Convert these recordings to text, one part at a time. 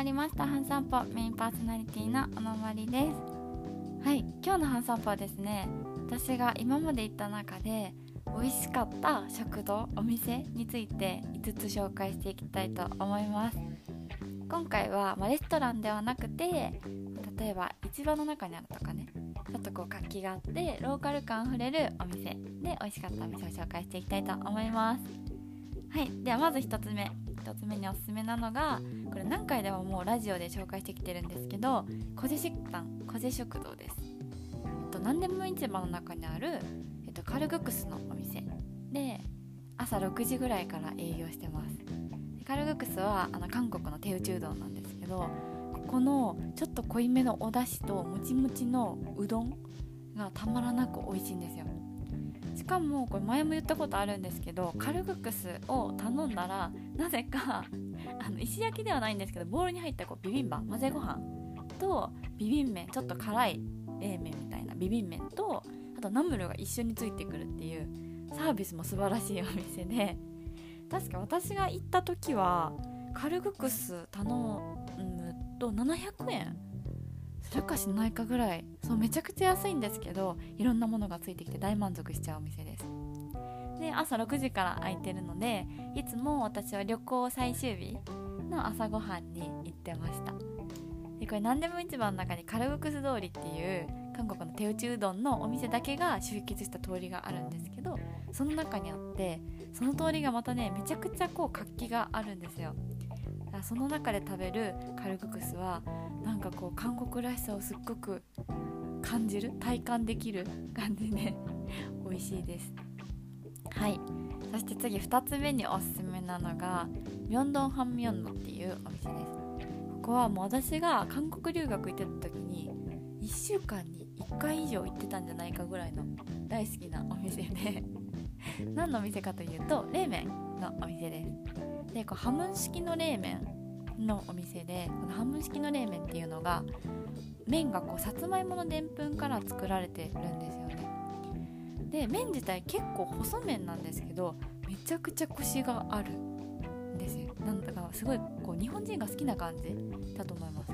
まりました。ハン散歩メインパーソナリティのおのまりです。はい。今日のハン散歩はですね私が今まで行った中で美味しかった食堂お店について5つ紹介していきたいと思います。今回は、ま、レストランではなくて例えば市場の中にあるとかね。ちょっとこう活気があってローカル感あふれるお店で美味しかったお店を紹介していきたいと思います。はい。ではまず1つ目。1つ目におすすめなのがこれ何回でももうラジオで紹介してきてるんですけど小路食堂小路食堂です、えっと、何でも市場の中にある、えっと、カルグクスのお店。で朝6時ぐらいから営業してます。カルグクスはあの韓国の手打ちうどんなんですけどここのちょっと濃いめのお出汁ともちもちのうどんがたまらなく美味しいんですよ。しかもこれ前も言ったことあるんですけどカルグクスを頼んだらなぜかあの石焼きではないんですけどボウルに入ったこうビビンバ混ぜご飯とビビン麺ちょっと辛い冷麺みたいなビビン麺とあとナムルが一緒についてくるっていうサービスも素晴らしいお店で確か私が行った時はカルグクス頼むと700円するかしないかぐらいそうめちゃくちゃ安いんですけどいろんなものがついてきて大満足しちゃうお店です。で朝6時から空いてるのでいつも私は旅行最終日の朝ごはんに行ってました。でこれ何でも市場の中にカルグクス通りっていう韓国の手打ちうどんのお店だけが集結した通りがあるんですけどその中にあってその通りがまたねめちゃくちゃこう活気があるんですよ。からその中で食べるカルグクスはなんかこう韓国らしさをすっごく感じる体感できる感じで 美味しいです。はい。そして次2つ目におすすめなのがミョンドンハンミョンドっていうお店です。ここはもう私が韓国留学行ってた時に1週間に1回以上行ってたんじゃないかぐらいの大好きなお店で 何のお店かというと冷麺のお店です。でこうハム式の冷麺のお店でこのハム式の冷麺っていうのが麺がこうさつまいものでんぷんから作られてるんですよね。で麺自体結構細麺なんですけどめちゃくちゃコシがあるんですよ。なんだかすごいこう日本人が好きな感じだと思います。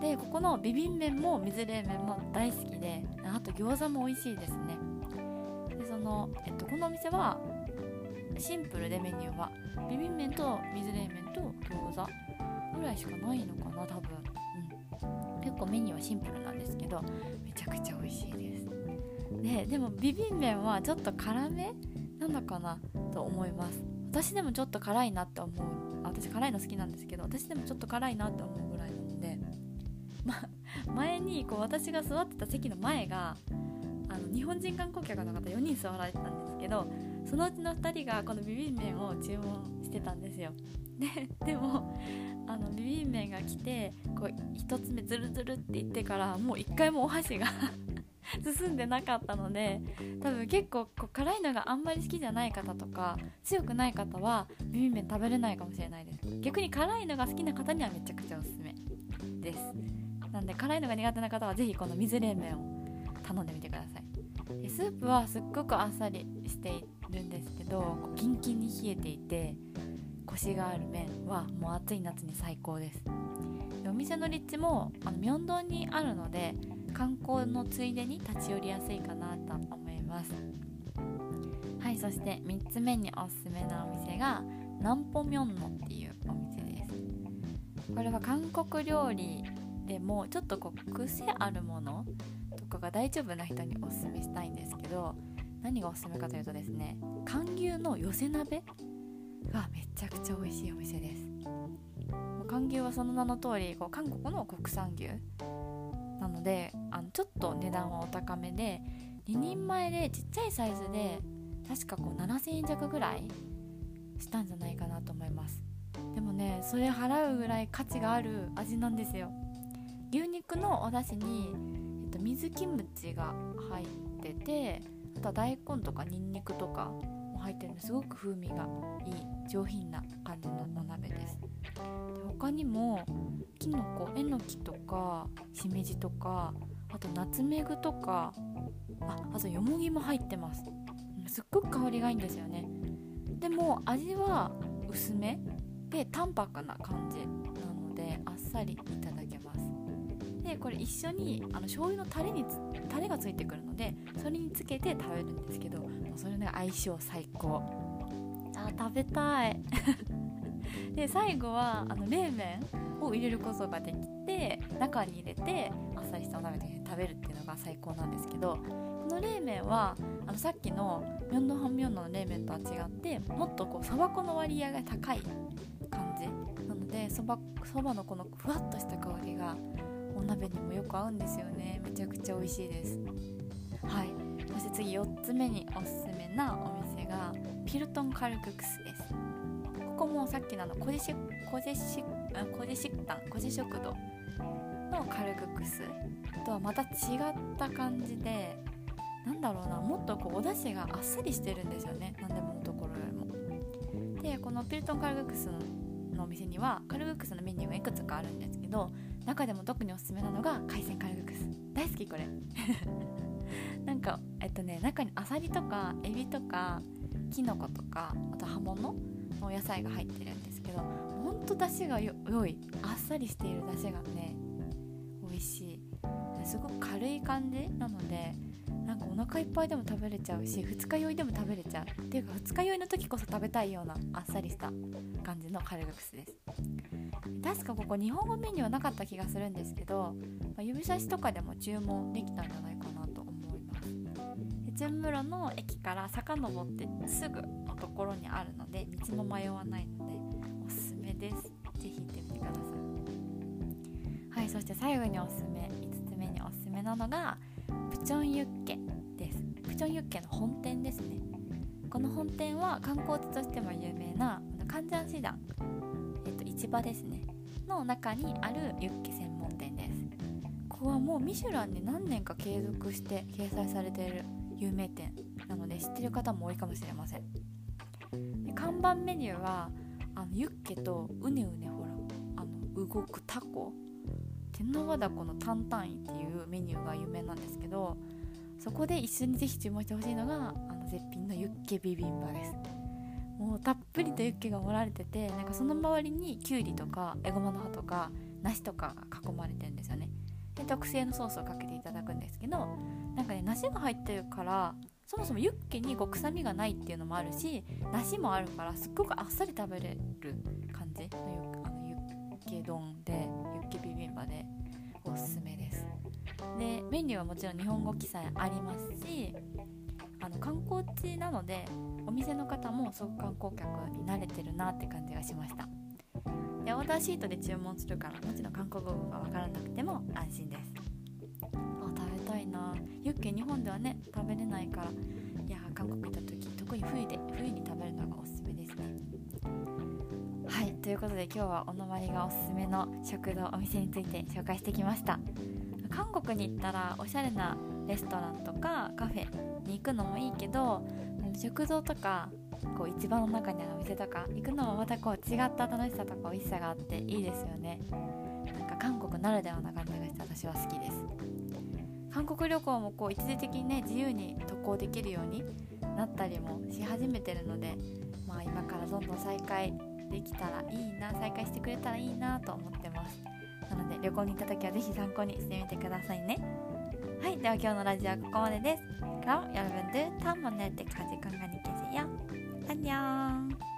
でここのビビン麺も水冷麺も大好きであと餃子も美味しいですね。でその、えっと、このお店はシンプルでメニューはビビン麺と水冷麺と餃子ぐらいしかないのかな多分、うん、結構メニューはシンプルなんですけどめちゃくちゃ美味しいです。ででもビビン麺はちょっと辛めなのかなと思います。私でもちょっと辛いなって思う。私辛いの好きなんですけど私でもちょっと辛いなって思うぐらいなので。ま前にこう私が座ってた席の前があの日本人観光客の方4人座られてたんですけどそのうちの2人がこのビビン麺を注文してたんですよ。ででもあのビビン麺が来てこう1つ目ズルズルって言ってからもう1回もお箸が 進んでなかったので多分結構こう辛いのがあんまり好きじゃない方とか強くない方はビビン麺食べれないかもしれないです。逆に辛いのが好きな方にはめちゃくちゃおすすめです。なんで辛いのが苦手な方は是非この水冷麺を頼んでみてください。スープはすっごくあっさりしているんですけどキンキンに冷えていてコシがある麺はもう暑い夏に最高です。でお店の立地もあのミョンドンにあるので観光のついでに立ち寄りやすいかなと思います。はいそして3つ目におすすめなお店がナンポミョンノっていうお店です。これは韓国料理でもちょっとこう癖あるものとかが大丈夫な人におすすめしたいんですけど何がおすすめかというとですね韓牛の寄せ鍋がめちゃくちゃ美味しいお店です。韓牛はその名の通りこり韓国の国産牛なのであのちょっと値段はお高めで2人前でちっちゃいサイズで確かこう7000円弱ぐらいしたんじゃないかなと思います。でもねそれ払うぐらい価値がある味なんですよ。牛肉のお出汁に、えっと、水キムチが入っててあとは大根とかニンニクとか入ってるのですごく風味がいい上品な感じのお鍋です。で他にもきのこえのきとかしめじとかあとナツメグとかああとよもぎも入ってます。すっごく香りがいいんですよね。でも味は薄めで淡白な感じなのであっさりいただでこれ一緒にあの醤油のタレにタレがついてくるのでそれにつけて食べるんですけどそれね相性最高。あ食べたい。で最後はあの冷麺を入れることができて中に入れてあっさりしたお鍋で食べるっていうのが最高なんですけどこの冷麺はあのさっきのミョンドハンミョンの冷麺とは違ってもっとこうそば粉の割合が高い感じなのでそばそばのこのふわっとした香りがお鍋にもよく合うんですよね。めちゃくちゃ美味しいです。はい。そして次4つ目におすすめなお店がピルトンカルククスです。ここもさっきのあの小路小路小路食堂小路食堂のカルククス。とはまた違った感じでなんだろうなもっとこうお出汁があっさりしてるんですよね。何でものところよりも。でこのピルトンカルグクスのお店にはカルグクスのメニューがいくつかあるんですけど中でも特におすすめなのが海鮮カルグクス大好きこれ。なんかえっとね中にあさりとかエビとかきのことかあと葉物のお野菜が入ってるんですけどほんと出汁が良い。あっさりしている出汁がね美味しい。すごく軽い感じなのでなんかお腹いっぱいでも食べれちゃうし二日酔いでも食べれちゃう。っていうか二日酔いの時こそ食べたいようなあっさりした感じのカルガクスです。確かここ日本語メニューはなかった気がするんですけど、まあ、指差しとかでも注文できたんじゃないかなと思います。純室の駅から遡ってすぐのところにあるので道も迷わないのでおすすめです。ぜひ行ってみてください。はいそして最後におすすめ5つ目におすすめなのがプチョンユッケ。チョンユッケの本店ですね。この本店は観光地としても有名なカンジャンシダン、えっと、市場ですね。の中にあるユッケ専門店です。ここはもうミシュランに何年か継続して掲載されている有名店なので知ってる方も多いかもしれません。で看板メニューはあのユッケとうねうねほらあの動くタコ天皇和だこの担々麺っていうメニューが有名なんですけどそこで一緒にぜひ注文してほしいのがあの絶品のユッケビビンバです。もうたっぷりとユッケが盛られててなんかその周りにきゅうりとかエゴマの葉とか梨とかが囲まれてるんですよね。で特製のソースをかけていただくんですけどなんかね梨が入ってるからそもそもユッケにこう臭みがないっていうのもあるし梨もあるからすっごくあっさり食べれる感じのあのユッケ丼でユッケビビンバでおすすめでメニューはもちろん日本語記載ありますしあの観光地なのでお店の方もすごく観光客に慣れてるなって感じがしました。でオーダーシートで注文するからもちろん韓国語が分からなくても安心です。あ食べたいな。ユッケ日本ではね食べれないからいや韓国行った時特に冬で冬に食べるのがおすすめですね。はいということで今日はおのまりがおすすめの食堂お店について紹介してきました。韓国に行ったらおしゃれなレストランとかカフェに行くのもいいけど食堂とかこう市場の中にあるお店とか行くのもまたこう違った楽しさとか美味しさがあっていいですよね。なんか韓国ならではな感じがして私は好きです。韓国旅行もこう一時的にね自由に渡航できるようになったりもし始めてるのでまあ今からどんどん再開できたらいいな再開してくれたらいいなと思ってます。なので旅行に行った時は是非参考にしてみてくださいね。はいでは今日のラジオはここまでです。그럼 여러분들 다음 만날 때까지 건강히 계세 요. 안 녕!